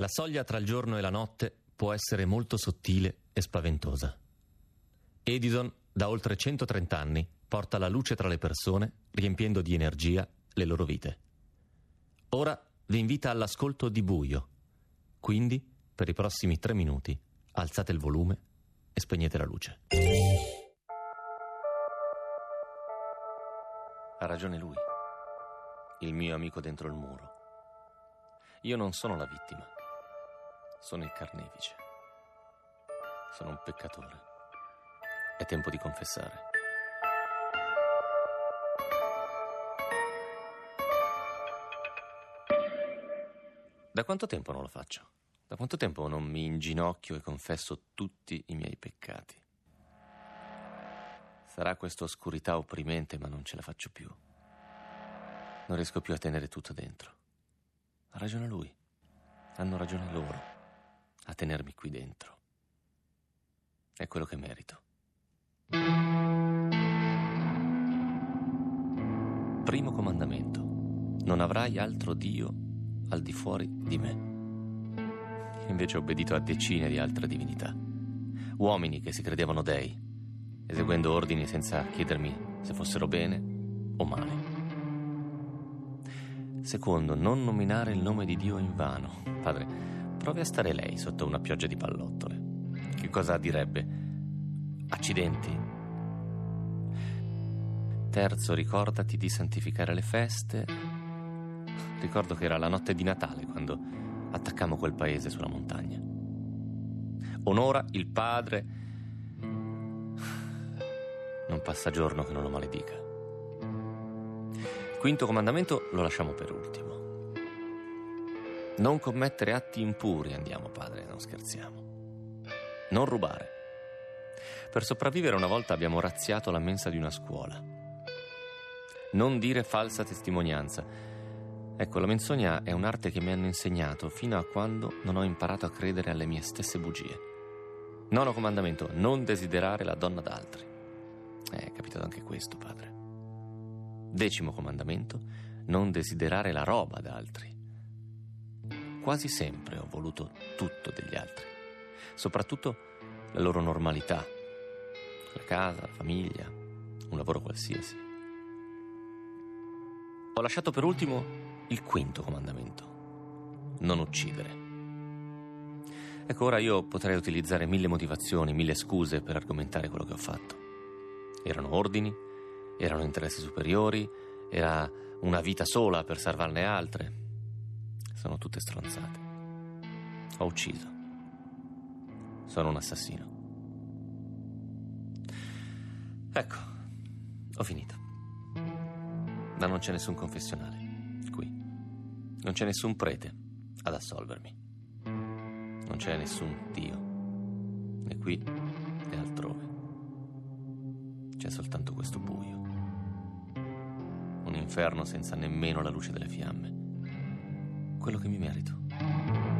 La soglia tra il giorno e la notte può essere molto sottile e spaventosa. Edison, da oltre 130 anni, porta la luce tra le persone, riempiendo di energia le loro vite. Ora vi invita all'ascolto di buio. Quindi, per i prossimi tre minuti, alzate il volume e spegnete la luce. Ha ragione lui, il mio amico dentro il muro. Io non sono la vittima, sono il carnefice. Sono un peccatore. È tempo di confessare. Da quanto tempo non lo faccio? Da quanto tempo non mi inginocchio e confesso tutti i miei peccati? Sarà questa oscurità opprimente, ma non ce la faccio più. Non riesco più a tenere tutto dentro. Ha ragione lui. Hanno ragione loro a tenermi qui dentro. È quello che merito. Primo comandamento. Non avrai altro Dio al di fuori di me. Invece ho obbedito a decine di altre divinità. Uomini che si credevano dei, eseguendo ordini senza chiedermi se fossero bene o male. Secondo, non nominare il nome di Dio in vano. Padre, provi a stare lei sotto una pioggia di pallottole. Che cosa direbbe? Accidenti. Terzo, ricordati di santificare le feste. Ricordo che era la notte di Natale quando attaccammo quel paese sulla montagna. Onora il padre. Non passa giorno che non lo maledica. Quinto comandamento lo lasciamo per ultimo. Non commettere atti impuri, andiamo padre, non scherziamo. Non rubare. Per sopravvivere una volta abbiamo razziato la mensa di una scuola. Non dire falsa testimonianza. Ecco, la menzogna è un'arte che mi hanno insegnato fino a quando non ho imparato a credere alle mie stesse bugie. Nono comandamento, non desiderare la donna d'altri. Eh, è capitato anche questo, padre. Decimo comandamento, non desiderare la roba da altri. Quasi sempre ho voluto tutto degli altri, soprattutto la loro normalità, la casa, la famiglia, un lavoro qualsiasi. Ho lasciato per ultimo il quinto comandamento, non uccidere. Ecco, ora io potrei utilizzare mille motivazioni, mille scuse per argomentare quello che ho fatto. Erano ordini, erano interessi superiori, era una vita sola per salvarne altre. Sono tutte stronzate. Ho ucciso. Sono un assassino. Ecco, ho finito. Ma non c'è nessun confessionale qui. Non c'è nessun prete ad assolvermi. Non c'è nessun Dio, né qui né altrove. C'è soltanto questo buio un inferno senza nemmeno la luce delle fiamme. Quello che mi merito.